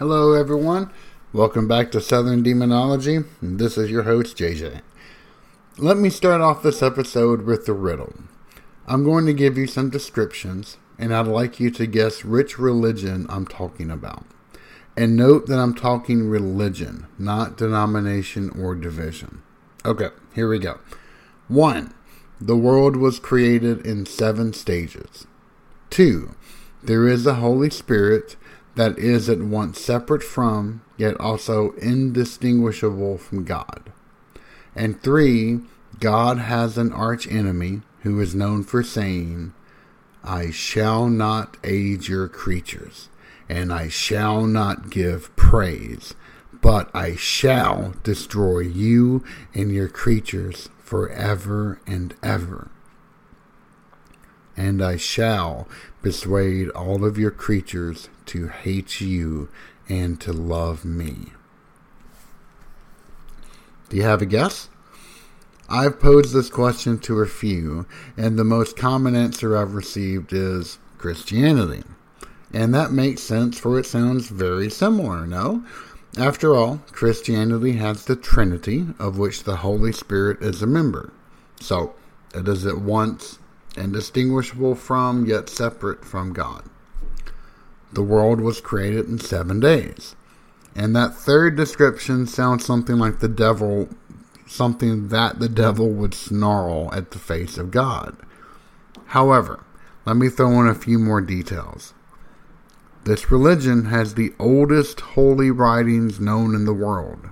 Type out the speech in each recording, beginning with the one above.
Hello, everyone. Welcome back to Southern Demonology. This is your host, JJ. Let me start off this episode with a riddle. I'm going to give you some descriptions, and I'd like you to guess which religion I'm talking about. And note that I'm talking religion, not denomination or division. Okay, here we go. One, the world was created in seven stages. Two, there is a Holy Spirit that is at once separate from, yet also indistinguishable from God. And three, God has an arch enemy who is known for saying, I shall not aid your creatures, and I shall not give praise, but I shall destroy you and your creatures forever and ever and I shall persuade all of your creatures to hate you and to love me. Do you have a guess? I've posed this question to a few, and the most common answer I've received is Christianity. And that makes sense, for it sounds very similar, no? After all, Christianity has the Trinity, of which the Holy Spirit is a member. So, it is at once indistinguishable from, yet separate from God. The world was created in seven days. And that third description sounds something like the devil, something that the devil would snarl at the face of God. However, let me throw in a few more details. This religion has the oldest holy writings known in the world.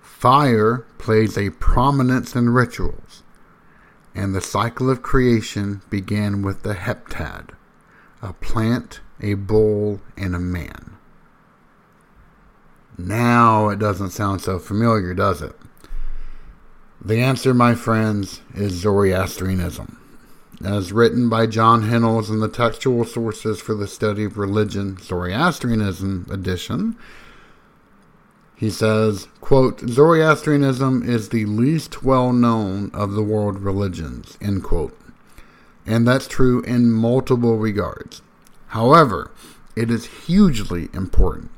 Fire plays a prominence in rituals and the cycle of creation began with the heptad a plant, a bull, and a man. Now it doesn't sound so familiar, does it? The answer, my friends, is Zoroastrianism. As written by John Hinnells in the Textual Sources for the Study of Religion, Zoroastrianism edition, he says, quote, Zoroastrianism is the least well known of the world religions, end quote. And that's true in multiple regards. However, it is hugely important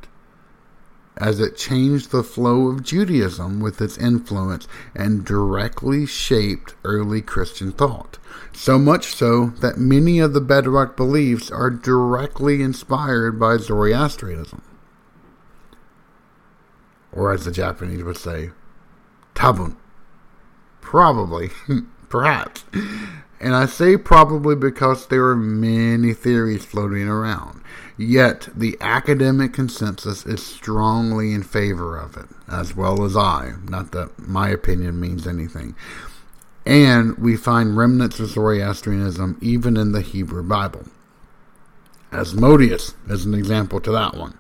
as it changed the flow of Judaism with its influence and directly shaped early Christian thought. So much so that many of the bedrock beliefs are directly inspired by Zoroastrianism or as the Japanese would say, tabun. Probably, perhaps. And I say probably because there are many theories floating around. Yet the academic consensus is strongly in favor of it, as well as I. Not that my opinion means anything. And we find remnants of Zoroastrianism even in the Hebrew Bible. Asmodeus is an example to that one.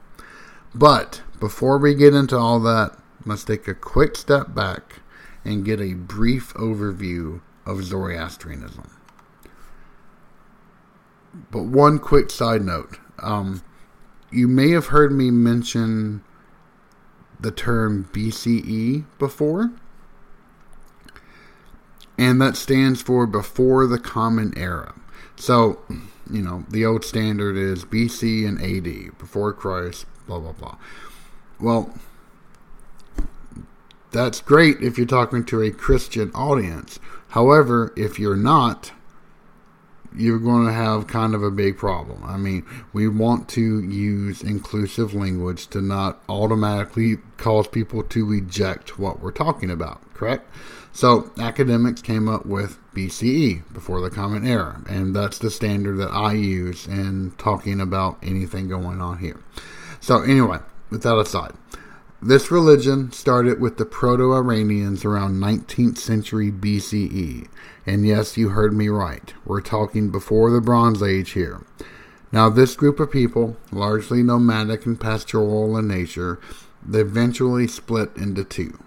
But before we get into all that, let's take a quick step back and get a brief overview of Zoroastrianism. But one quick side note um, you may have heard me mention the term BCE before, and that stands for before the Common Era. So, you know, the old standard is BC and AD, before Christ, blah, blah, blah. Well, that's great if you're talking to a Christian audience. However, if you're not, you're going to have kind of a big problem. I mean, we want to use inclusive language to not automatically cause people to reject what we're talking about, correct? So, academics came up with BCE, before the Common Era, and that's the standard that I use in talking about anything going on here. So, anyway, with that aside, this religion started with the Proto Iranians around 19th century BCE. And yes, you heard me right. We're talking before the Bronze Age here. Now, this group of people, largely nomadic and pastoral in nature, they eventually split into two.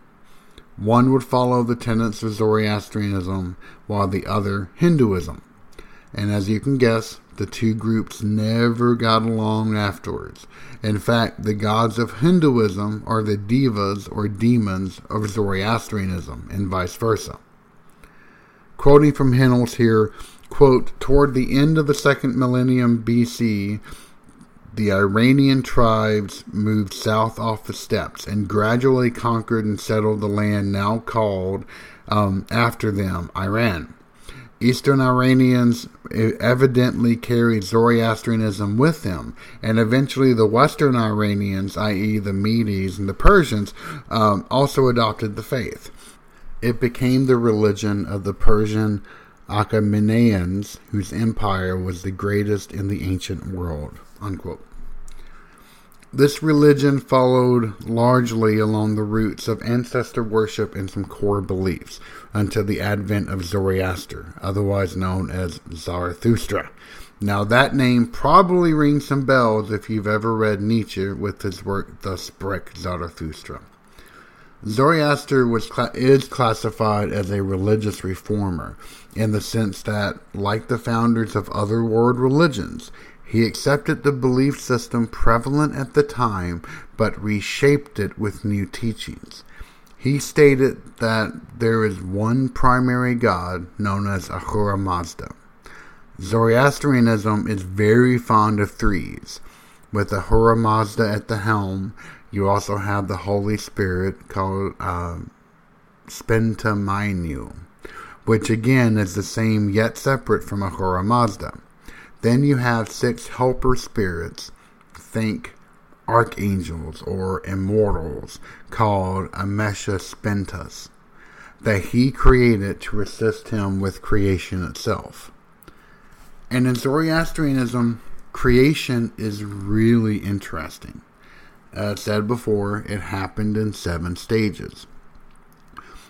One would follow the tenets of Zoroastrianism, while the other Hinduism. And as you can guess, the two groups never got along afterwards. In fact, the gods of Hinduism are the devas or demons of Zoroastrianism, and vice versa. Quoting from Hinnells here, quote, toward the end of the second millennium BC, the Iranian tribes moved south off the steppes and gradually conquered and settled the land now called, um, after them, Iran. Eastern Iranians evidently carried Zoroastrianism with them, and eventually the Western Iranians, i.e., the Medes and the Persians, um, also adopted the faith. It became the religion of the Persian Achaemenians, whose empire was the greatest in the ancient world. Unquote. This religion followed largely along the roots of ancestor worship and some core beliefs until the advent of Zoroaster, otherwise known as Zarathustra. Now, that name probably rings some bells if you've ever read Nietzsche with his work Thus Spake Zarathustra. Zoroaster was is classified as a religious reformer in the sense that, like the founders of other world religions, he accepted the belief system prevalent at the time, but reshaped it with new teachings. He stated that there is one primary God known as Ahura Mazda. Zoroastrianism is very fond of threes. With Ahura Mazda at the helm, you also have the Holy Spirit called uh, Spenta Mainyu, which again is the same yet separate from Ahura Mazda. Then you have six helper spirits, think archangels or immortals, called Amesha Spentas, that he created to assist him with creation itself. And in Zoroastrianism, creation is really interesting. As said before, it happened in seven stages.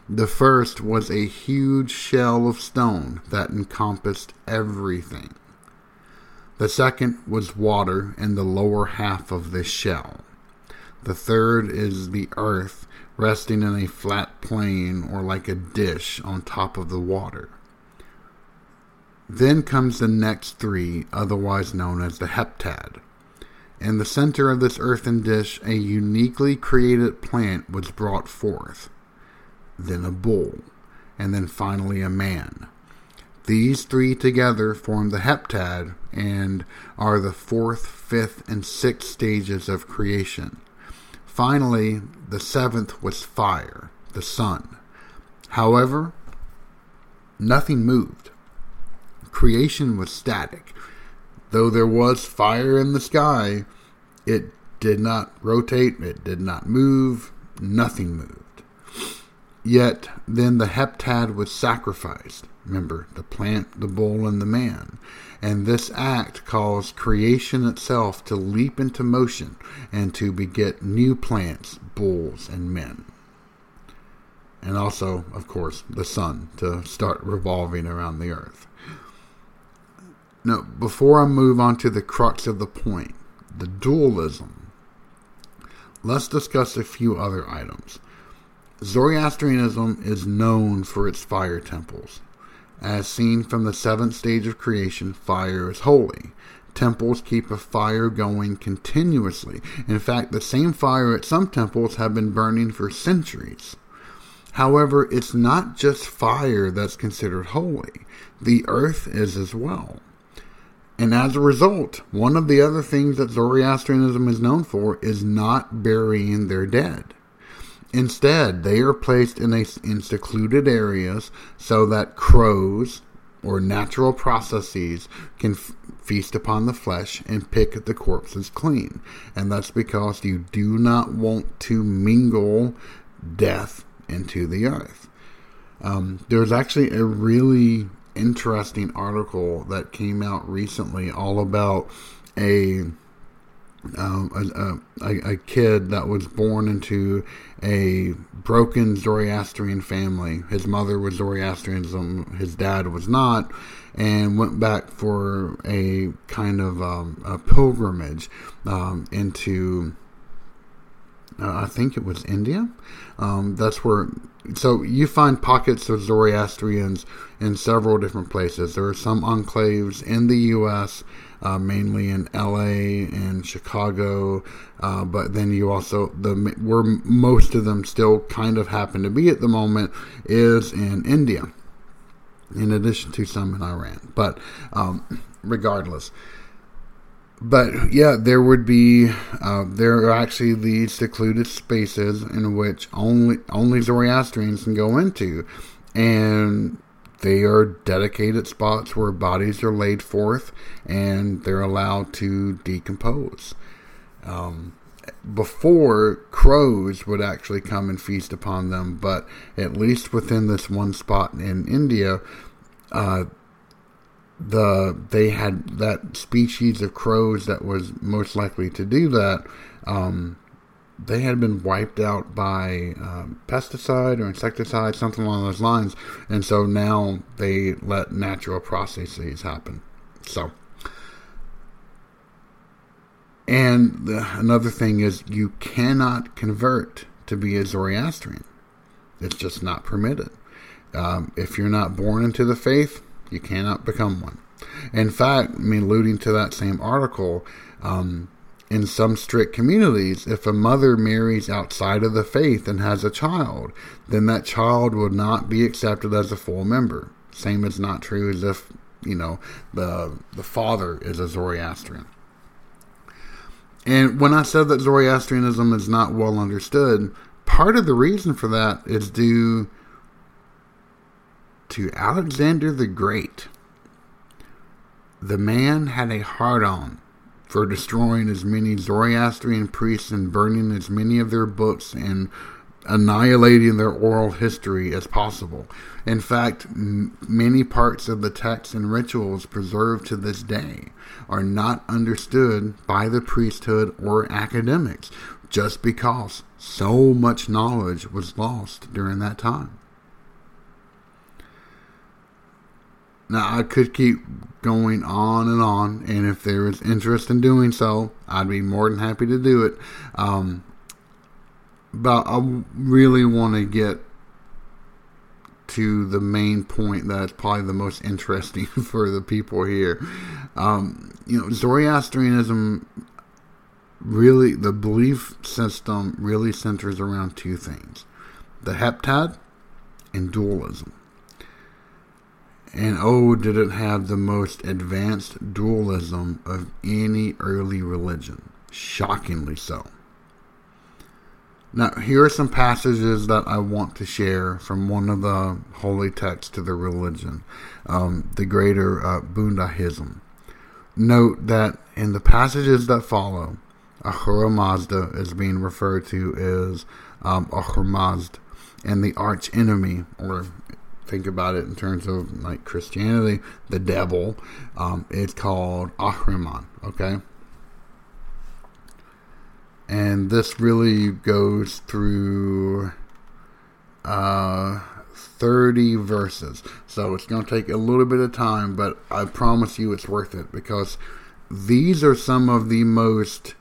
The first was a huge shell of stone that encompassed everything. The second was water in the lower half of this shell. The third is the earth resting in a flat plane or like a dish on top of the water. Then comes the next three, otherwise known as the heptad. In the center of this earthen dish, a uniquely created plant was brought forth, then a bull, and then finally a man. These three together form the heptad and are the fourth, fifth, and sixth stages of creation. Finally, the seventh was fire, the sun. However, nothing moved. Creation was static. Though there was fire in the sky, it did not rotate, it did not move, nothing moved. Yet then the heptad was sacrificed. Remember, the plant, the bull, and the man. And this act caused creation itself to leap into motion and to beget new plants, bulls, and men. And also, of course, the sun to start revolving around the earth. Now, before I move on to the crux of the point, the dualism, let's discuss a few other items. Zoroastrianism is known for its fire temples. As seen from the seventh stage of creation, fire is holy. temples keep a fire going continuously. In fact, the same fire at some temples have been burning for centuries. However, it's not just fire that's considered holy, the earth is as well. And as a result, one of the other things that Zoroastrianism is known for is not burying their dead. Instead, they are placed in, a, in secluded areas so that crows or natural processes can f- feast upon the flesh and pick the corpses clean. And that's because you do not want to mingle death into the earth. Um, there's actually a really interesting article that came out recently all about a um, a, a, a, kid that was born into a broken Zoroastrian family. His mother was Zoroastrianism, his dad was not, and went back for a kind of um, a pilgrimage um, into uh, I think it was India. Um, that's where. So you find pockets of Zoroastrians in several different places. There are some enclaves in the U.S., uh, mainly in L.A. and Chicago, uh, but then you also the where most of them still kind of happen to be at the moment is in India. In addition to some in Iran, but um, regardless but yeah, there would be uh, there are actually these secluded spaces in which only only Zoroastrians can go into, and they are dedicated spots where bodies are laid forth and they're allowed to decompose. Um, before crows would actually come and feast upon them, but at least within this one spot in India, uh, the they had that species of crows that was most likely to do that. Um, they had been wiped out by um, pesticide or insecticide, something along those lines, and so now they let natural processes happen. So, and the, another thing is you cannot convert to be a Zoroastrian. It's just not permitted. Um, if you're not born into the faith, you cannot become one. In fact, I mean, alluding to that same article, um, in some strict communities, if a mother marries outside of the faith and has a child, then that child will not be accepted as a full member. Same is not true as if, you know, the the father is a Zoroastrian. And when I said that Zoroastrianism is not well understood, part of the reason for that is due to Alexander the Great. The man had a heart on for destroying as many Zoroastrian priests and burning as many of their books and annihilating their oral history as possible. In fact, m- many parts of the texts and rituals preserved to this day are not understood by the priesthood or academics just because so much knowledge was lost during that time. Now, I could keep going on and on, and if there is interest in doing so, I'd be more than happy to do it. Um, but I really want to get to the main point that's probably the most interesting for the people here. Um, you know, Zoroastrianism really, the belief system really centers around two things the heptad and dualism. And oh, did it have the most advanced dualism of any early religion. Shockingly so. Now, here are some passages that I want to share from one of the holy texts of the religion, um, the greater uh, Bundahishn. Note that in the passages that follow, Ahura Mazda is being referred to as um, Ormazd, and the arch enemy, or think about it in terms of like Christianity, the devil, um, it's called Ahriman, okay? And this really goes through uh, 30 verses. So it's going to take a little bit of time, but I promise you it's worth it because these are some of the most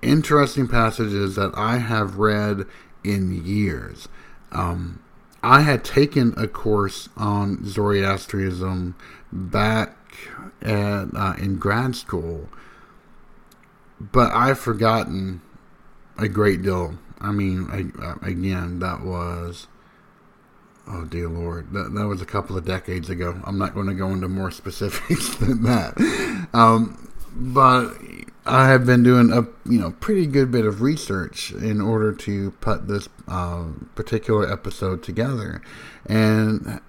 interesting passages that I have read in years. Um, I had taken a course on Zoroastrianism back at uh, in grad school, but I've forgotten a great deal. I mean, I, uh, again, that was oh dear Lord, that that was a couple of decades ago. I'm not going to go into more specifics than that, um, but I have been doing a you know pretty good bit of research in order to put this uh, particular episode together, and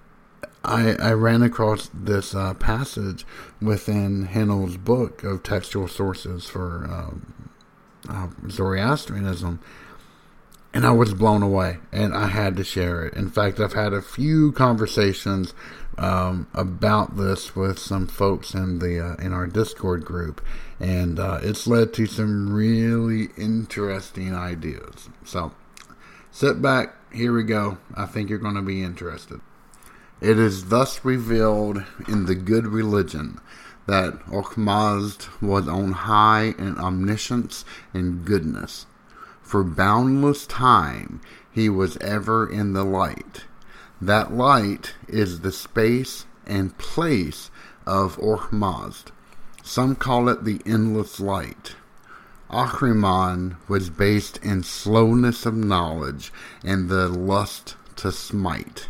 I, I ran across this uh, passage within Hinnells' book of textual sources for um, uh, Zoroastrianism, and I was blown away, and I had to share it. In fact, I've had a few conversations um, about this with some folks in the uh, in our Discord group, and uh, it's led to some really interesting ideas. So, sit back. Here we go. I think you're going to be interested. It is thus revealed in the good religion that Ormazd was on high in omniscience and goodness. For boundless time he was ever in the light that light is the space and place of Ormazd. Some call it the endless light. Ahriman was based in slowness of knowledge and the lust to smite.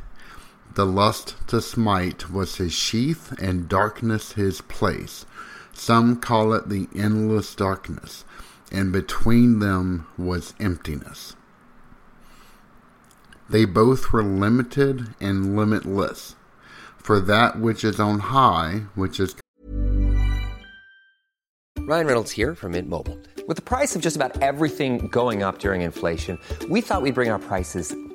The lust to smite was his sheath and darkness his place. Some call it the endless darkness, and between them was emptiness. They both were limited and limitless. For that which is on high, which is. Ryan Reynolds here from Mint Mobile. With the price of just about everything going up during inflation, we thought we'd bring our prices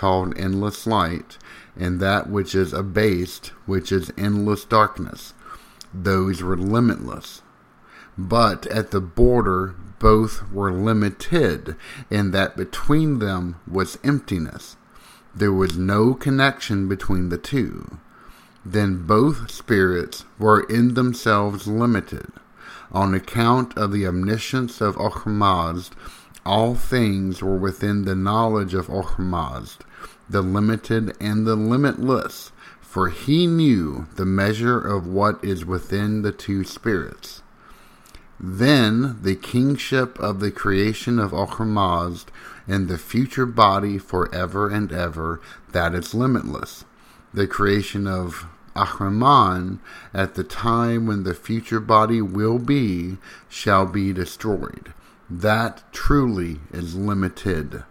Called endless light, and that which is abased, which is endless darkness. Those were limitless. But at the border, both were limited, and that between them was emptiness. There was no connection between the two. Then both spirits were in themselves limited. On account of the omniscience of Ormazd, all things were within the knowledge of Ormazd, the limited and the limitless, for he knew the measure of what is within the two spirits. Then the kingship of the creation of Ormazd and the future body forever and ever, that is limitless. The creation of Ahriman at the time when the future body will be shall be destroyed. That truly is limited.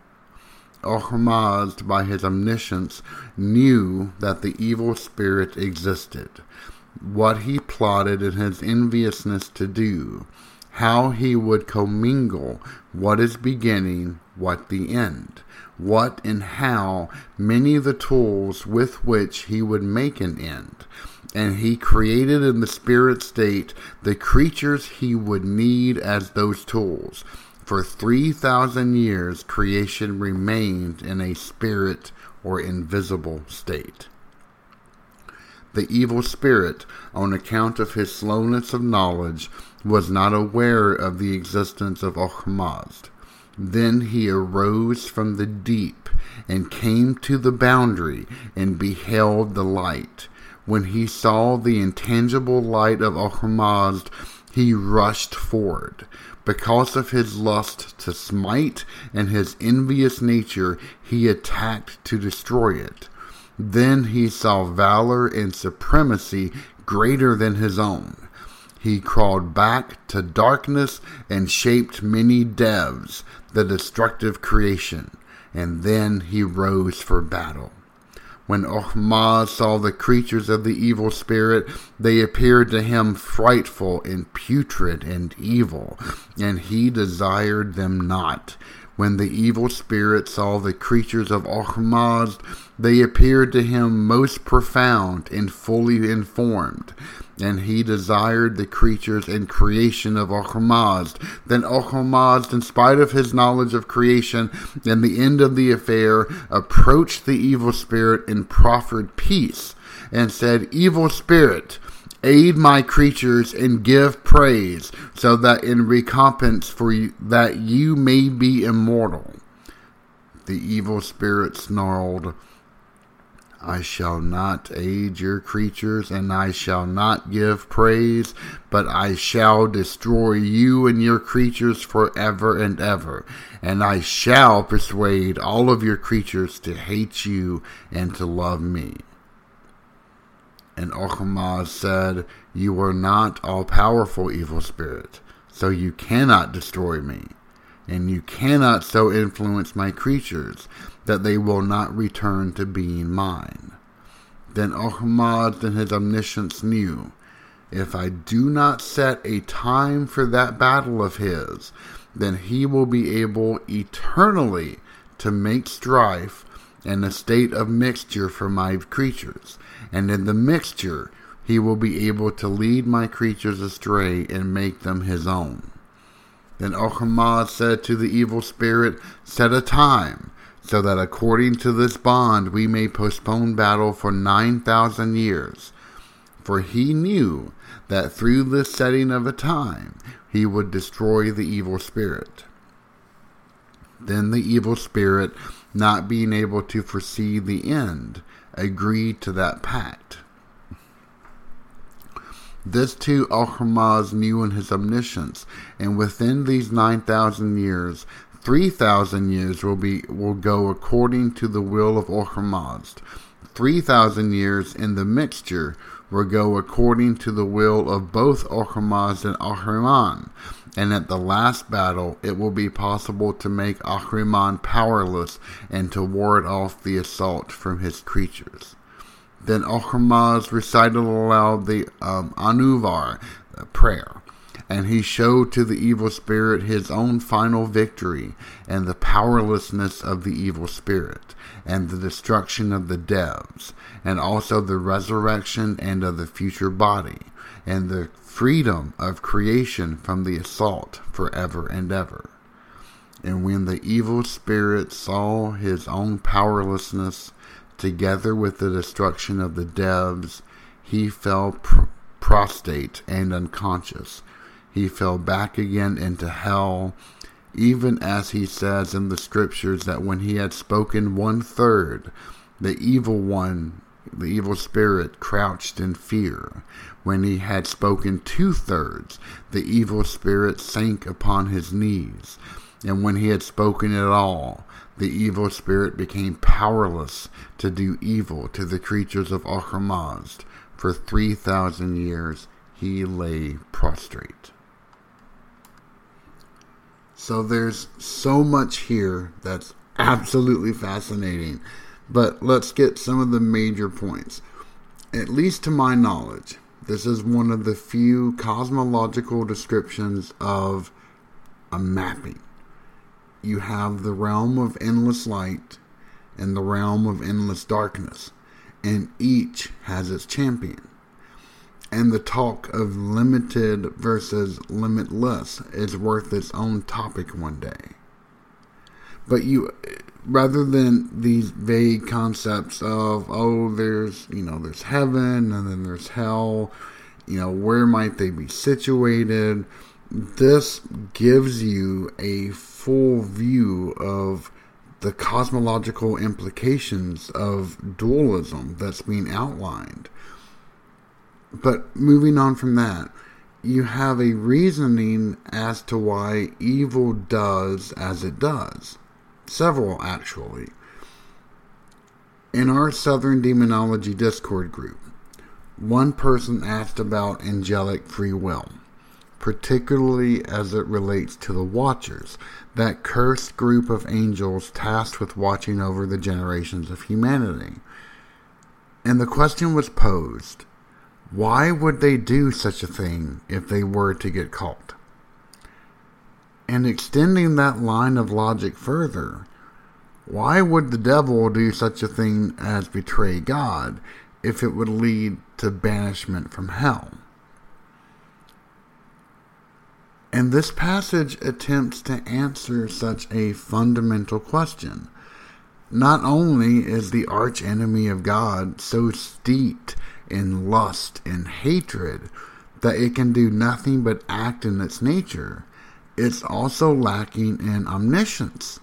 Ormazd, by his omniscience, knew that the evil spirit existed, what he plotted in his enviousness to do, how he would commingle what is beginning, what the end, what and how many the tools with which he would make an end. And he created in the spirit state the creatures he would need as those tools for 3,000 years, creation remained in a spirit or invisible state. The evil spirit, on account of his slowness of knowledge, was not aware of the existence of Ormazd. Then he arose from the deep and came to the boundary and beheld the light. When he saw the intangible light of Ormazd, he rushed forward. Because of his lust to smite and his envious nature, he attacked to destroy it. Then he saw valor and supremacy greater than his own. He crawled back to darkness and shaped many devs, the destructive creation, and then he rose for battle. When Ormazd saw the creatures of the evil spirit, they appeared to him frightful and putrid and evil, and he desired them not. When the evil spirit saw the creatures of Ormazd, they appeared to him most profound and fully informed and he desired the creatures and creation of Ormazd. Then Ormazd, in spite of his knowledge of creation and the end of the affair, approached the evil spirit and proffered peace, and said, Evil spirit, aid my creatures and give praise, so that in recompense for you, that you may be immortal. The evil spirit snarled, I shall not aid your creatures, and I shall not give praise, but I shall destroy you and your creatures forever and ever, and I shall persuade all of your creatures to hate you and to love me. And Ormazd said, You are not all powerful, evil spirit, so you cannot destroy me, and you cannot so influence my creatures that they will not return to being mine. Then Ormazd in his omniscience knew, if I do not set a time for that battle of his, then he will be able eternally to make strife and a state of mixture for my creatures, and in the mixture he will be able to lead my creatures astray and make them his own. Then Ormazd said to the evil spirit, Set a time, so that according to this bond we may postpone battle for 9,000 years. For he knew that through this setting of a time he would destroy the evil spirit. Then the evil spirit, not being able to foresee the end, agree to that pact. This too Ormazd knew in his omniscience, and within these nine thousand years 3,000 years will be will go according to the will of Ormazd. 3,000 years in the mixture will go according to the will of both Ormazd and Ahriman. And at the last battle, it will be possible to make Ahriman powerless and to ward off the assault from his creatures. Then Ormazd recited aloud the um, Ahunavar prayer and he showed to the evil spirit his own final victory and the powerlessness of the evil spirit and the destruction of the devs and also the resurrection and of the future body and the freedom of creation from the assault forever and ever. And when the evil spirit saw his own powerlessness together with the destruction of the devs, he fell pr- prostrate and unconscious he fell back again into hell, even as he says in the scriptures that when he had spoken one third, the evil one, the evil spirit, crouched in fear. When he had spoken two thirds, the evil spirit sank upon his knees. And when he had spoken it all, the evil spirit became powerless to do evil to the creatures of Ahriman. For three thousand years he lay prostrate. So there's so much here that's absolutely fascinating. But let's get some of the major points. At least to my knowledge, this is one of the few cosmological descriptions of a mapping. You have the realm of endless light and the realm of endless darkness, and each has its champion and the talk of limited versus limitless is worth its own topic one day. But you, rather than these vague concepts of, oh, there's, you know, there's heaven and then there's hell, you know, where might they be situated? This gives you a full view of the cosmological implications of dualism that's being outlined but moving on from that, you have a reasoning as to why evil does as it does. Several, actually. In our Southern Demonology Discord group, one person asked about angelic free will, particularly as it relates to the Watchers, that cursed group of angels tasked with watching over the generations of humanity. And the question was posed why would they do such a thing if they were to get caught? And extending that line of logic further, why would the devil do such a thing as betray God if it would lead to banishment from hell? And this passage attempts to answer such a fundamental question. Not only is the archenemy of God so steeped in lust and hatred that it can do nothing but act in its nature, it's also lacking in omniscience.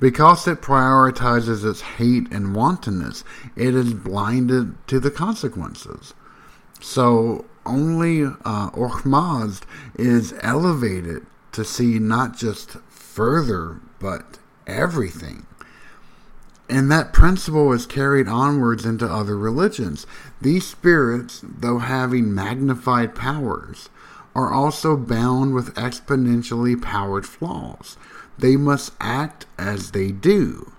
Because it prioritizes its hate and wantonness, it is blinded to the consequences. So only uh, Ormazd is elevated to see not just further, but everything. And that principle is carried onwards into other religions. These spirits, though having magnified powers, are also bound with exponentially powered flaws. They must act as they do.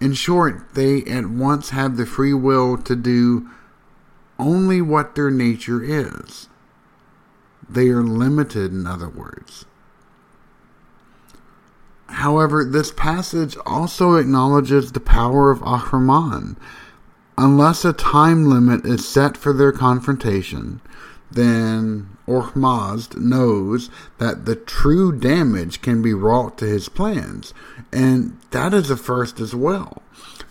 In short, they at once have the free will to do only what their nature is. They are limited, in other words. However, this passage also acknowledges the power of Ahriman. Unless a time limit is set for their confrontation, then Ormazd knows that the true damage can be wrought to his plans, and that is a first as well.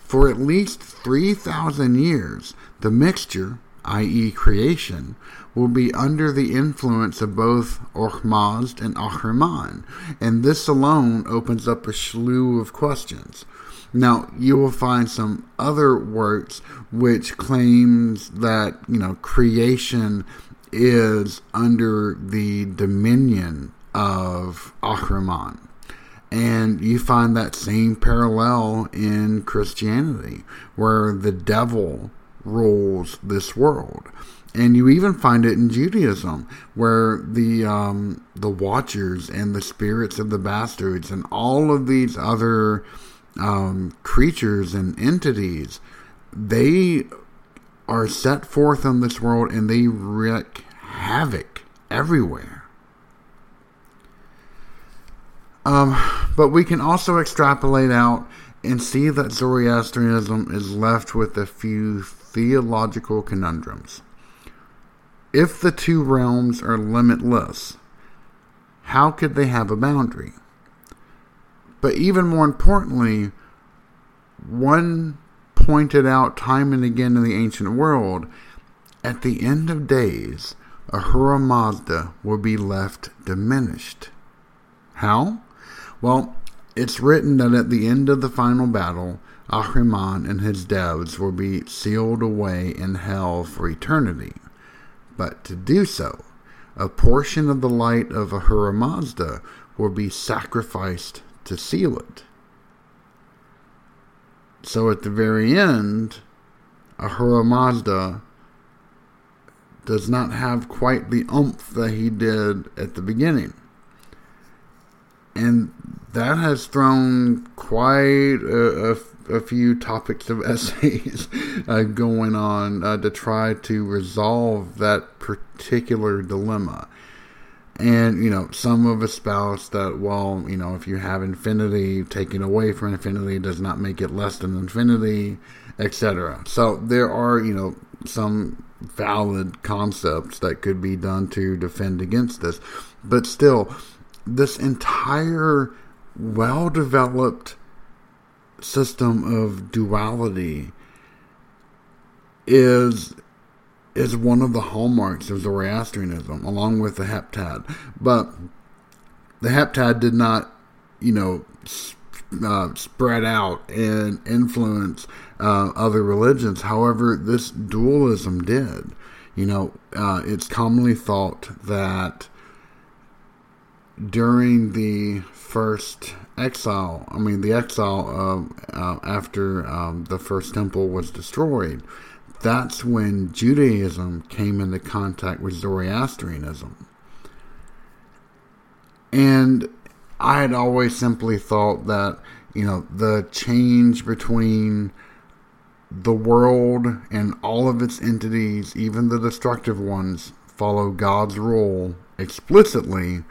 For at least 3,000 years, the mixture, i.e., creation, will be under the influence of both Ormazd and Ahriman, and this alone opens up a slew of questions. Now, you will find some other works which claims that, you know, creation is under the dominion of Ahriman. And you find that same parallel in Christianity, where the devil rules this world. And you even find it in Judaism, where the um, the Watchers and the spirits of the bastards and all of these other um, creatures and entities, they are set forth in this world and they wreak havoc everywhere. Um, but we can also extrapolate out and see that Zoroastrianism is left with a few theological conundrums. If the two realms are limitless, how could they have a boundary? But even more importantly, one pointed out time and again in the ancient world, at the end of days, Ahura Mazda will be left diminished. How? Well, it's written that at the end of the final battle, Ahriman and his devs will be sealed away in hell for eternity. But to do so, a portion of the light of Ahura Mazda will be sacrificed to seal it. So at the very end, Ahura Mazda does not have quite the oomph that he did at the beginning. And that has thrown quite a, a, a few topics of essays uh, going on uh, to try to resolve that particular dilemma. And, you know, some have espoused that, well, you know, if you have infinity, taking away from infinity does not make it less than infinity, etc. So there are, you know, some valid concepts that could be done to defend against this. But still, this entire well developed system of duality is is one of the hallmarks of Zoroastrianism, along with the heptad. But the heptad did not, you know, uh, spread out and influence uh, other religions. However, this dualism did. You know, uh, it's commonly thought that during the first exile, I mean, the exile uh, after um, the first temple was destroyed, that's when Judaism came into contact with Zoroastrianism. And I had always simply thought that, you know, the change between the world and all of its entities, even the destructive ones, follow God's rule explicitly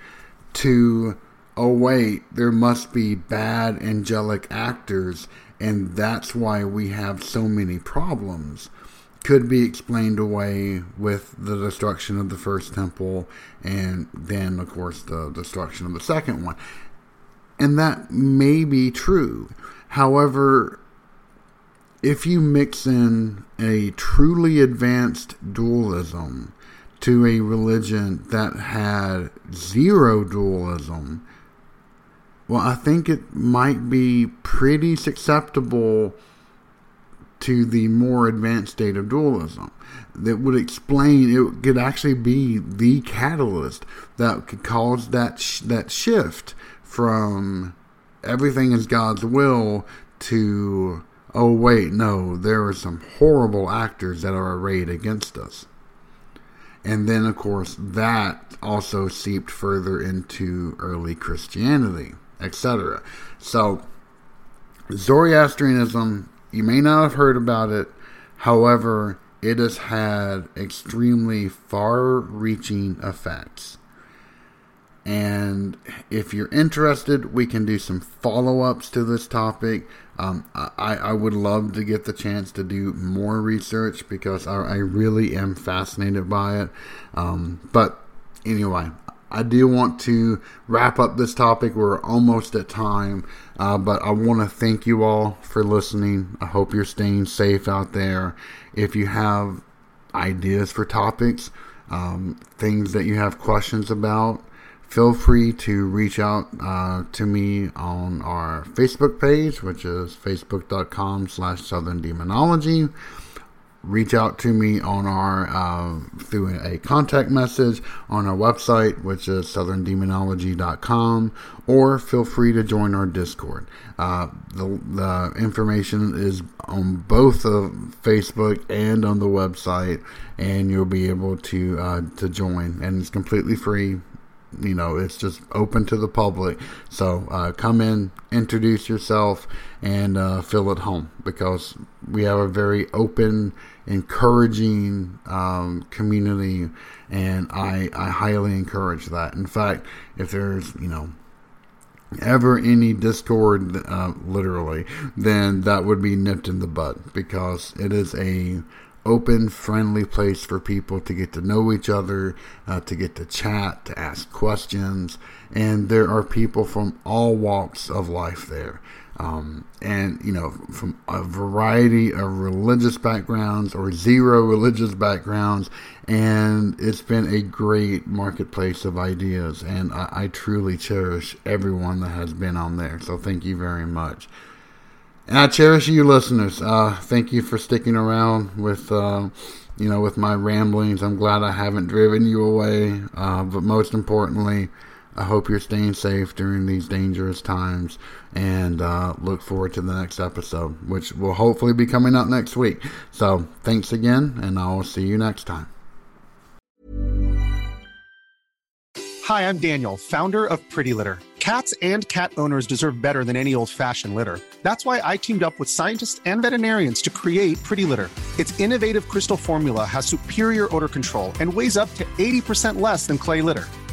to, oh, wait, there must be bad angelic actors, and that's why we have so many problems could be explained away with the destruction of the first temple and then, of course, the destruction of the second one. And that may be true. However, if you mix in a truly advanced dualism to a religion that had zero dualism, well, I think it might be pretty susceptible to the more advanced state of dualism that would explain it could actually be the catalyst that could cause that sh- that shift from everything is God's will to oh wait no there are some horrible actors that are arrayed against us. And then of course that also seeped further into early Christianity etc so Zoroastrianism you may not have heard about it. However, it has had extremely far reaching effects. And if you're interested, we can do some follow ups to this topic. Um, I, I would love to get the chance to do more research because I, I really am fascinated by it. Um, but anyway, I do want to wrap up this topic. We're almost at time, uh, but I want to thank you all for listening. I hope you're staying safe out there. If you have ideas for topics, um, things that you have questions about, feel free to reach out uh, to me on our Facebook page, which is facebook.com slash southern demonology reach out to me on our uh, through a contact message on our website which is southerndemonology.com or feel free to join our discord. Uh, the, the information is on both of facebook and on the website and you'll be able to uh, to join. And it's completely free. You know it's just open to the public. So uh, come in introduce yourself and uh, feel at home because we have a very open encouraging um, community and I, I highly encourage that in fact if there's you know ever any discord uh, literally then that would be nipped in the bud because it is a open, friendly place for people to get to know each other, uh, to get to chat, to ask questions. And there are people from all walks of life there. Um, and, you know, from a variety of religious backgrounds or zero religious backgrounds. And it's been a great marketplace of ideas. And I, I truly cherish everyone that has been on there. So thank you very much. And I cherish you listeners. Uh, thank you for sticking around with, uh, you know, with my ramblings. I'm glad I haven't driven you away. Uh, but most importantly, I hope you're staying safe during these dangerous times and uh, look forward to the next episode, which will hopefully be coming up next week. So thanks again, and I will see you next time. Hi, I'm Daniel, founder of Pretty Litter. Cats and cat owners deserve better than any old fashioned litter. That's why I teamed up with scientists and veterinarians to create Pretty Litter. Its innovative crystal formula has superior odor control and weighs up to 80% less than clay litter.